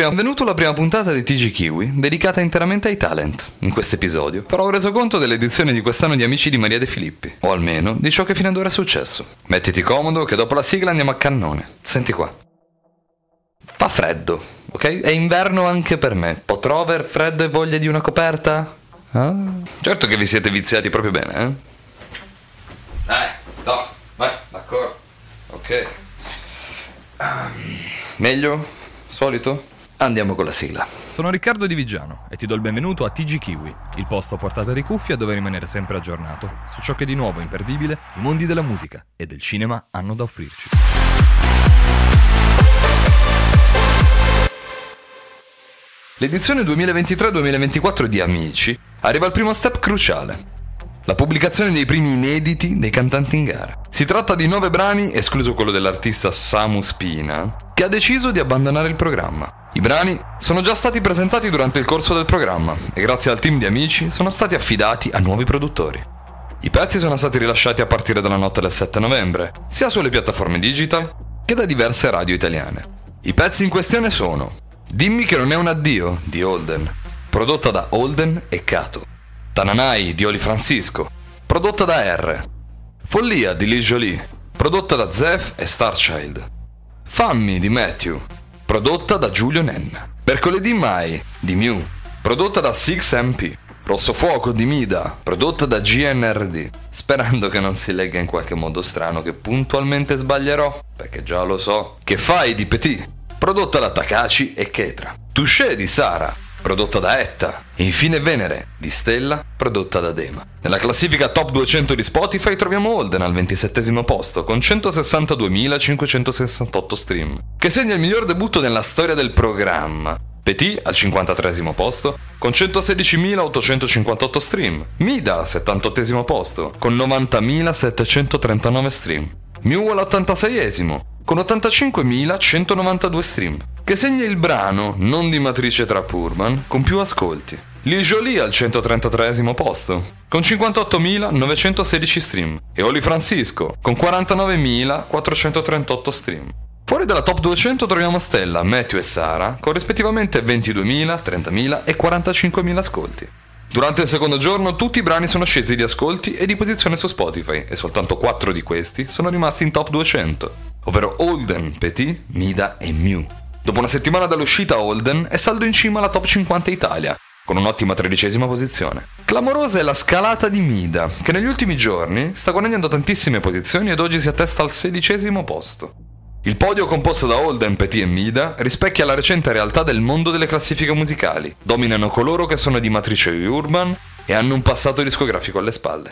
Benvenuto alla prima puntata di TG Kiwi, dedicata interamente ai talent. In questo episodio però ho reso conto dell'edizione di quest'anno di Amici di Maria De Filippi, o almeno di ciò che fino ad ora è successo. Mettiti comodo che dopo la sigla andiamo a cannone. Senti qua. Fa freddo, ok? È inverno anche per me. Potrò aver freddo e voglia di una coperta? Ah. Certo che vi siete viziati proprio bene, eh? Dai, no, vai, d'accordo. Ok. Um, meglio? Solito? Andiamo con la sigla. Sono Riccardo Di Vigiano e ti do il benvenuto a TG Kiwi, il posto a portata di cuffia dove rimanere sempre aggiornato su ciò che di nuovo imperdibile i mondi della musica e del cinema hanno da offrirci. L'edizione 2023-2024 di Amici arriva al primo step cruciale. La pubblicazione dei primi inediti dei cantanti in gara. Si tratta di nove brani, escluso quello dell'artista Samu Spina, che ha deciso di abbandonare il programma. I brani sono già stati presentati durante il corso del programma e grazie al team di amici sono stati affidati a nuovi produttori. I pezzi sono stati rilasciati a partire dalla notte del 7 novembre, sia sulle piattaforme digital che da diverse radio italiane. I pezzi in questione sono Dimmi che non è un addio di Holden, prodotta da Holden e Kato. Tananai di Oli Francisco, prodotta da R. Follia di Lee Jolie, prodotta da Zef e Starchild. Fammi di Matthew, prodotta da Giulio Nenna. Mercoledì Mai di Mew, prodotta da 6MP. Rosso Fuoco di Mida, prodotta da GNRD. Sperando che non si legga in qualche modo strano che puntualmente sbaglierò, perché già lo so. Che fai di Petit, prodotta da Takashi e Ketra. Touché di Sara, prodotta da Etta. E infine Venere, di Stella, prodotta da Dema. Nella classifica top 200 di Spotify troviamo Holden al 27 posto, con 162.568 stream, che segna il miglior debutto nella storia del programma. Petit al 53 posto, con 116.858 stream. Mida al 78 posto, con 90.739 stream. Mew all'86esimo, con 85.192 stream, che segna il brano, non di matrice trap urban, con più ascolti. Lil Jolie al 133 posto, con 58.916 stream, e Oli Francisco, con 49.438 stream. Fuori dalla top 200 troviamo Stella, Matthew e Sara, con rispettivamente 22.000, 30.000 e 45.000 ascolti. Durante il secondo giorno tutti i brani sono scesi di ascolti e di posizione su Spotify e soltanto 4 di questi sono rimasti in top 200, ovvero Holden, Petit, Mida e Mew. Dopo una settimana dall'uscita Holden è saldo in cima alla top 50 Italia, con un'ottima tredicesima posizione. Clamorosa è la scalata di Mida, che negli ultimi giorni sta guadagnando tantissime posizioni ed oggi si attesta al sedicesimo posto. Il podio composto da Holden, Petit e Mida rispecchia la recente realtà del mondo delle classifiche musicali. Dominano coloro che sono di matrice urban e hanno un passato discografico alle spalle.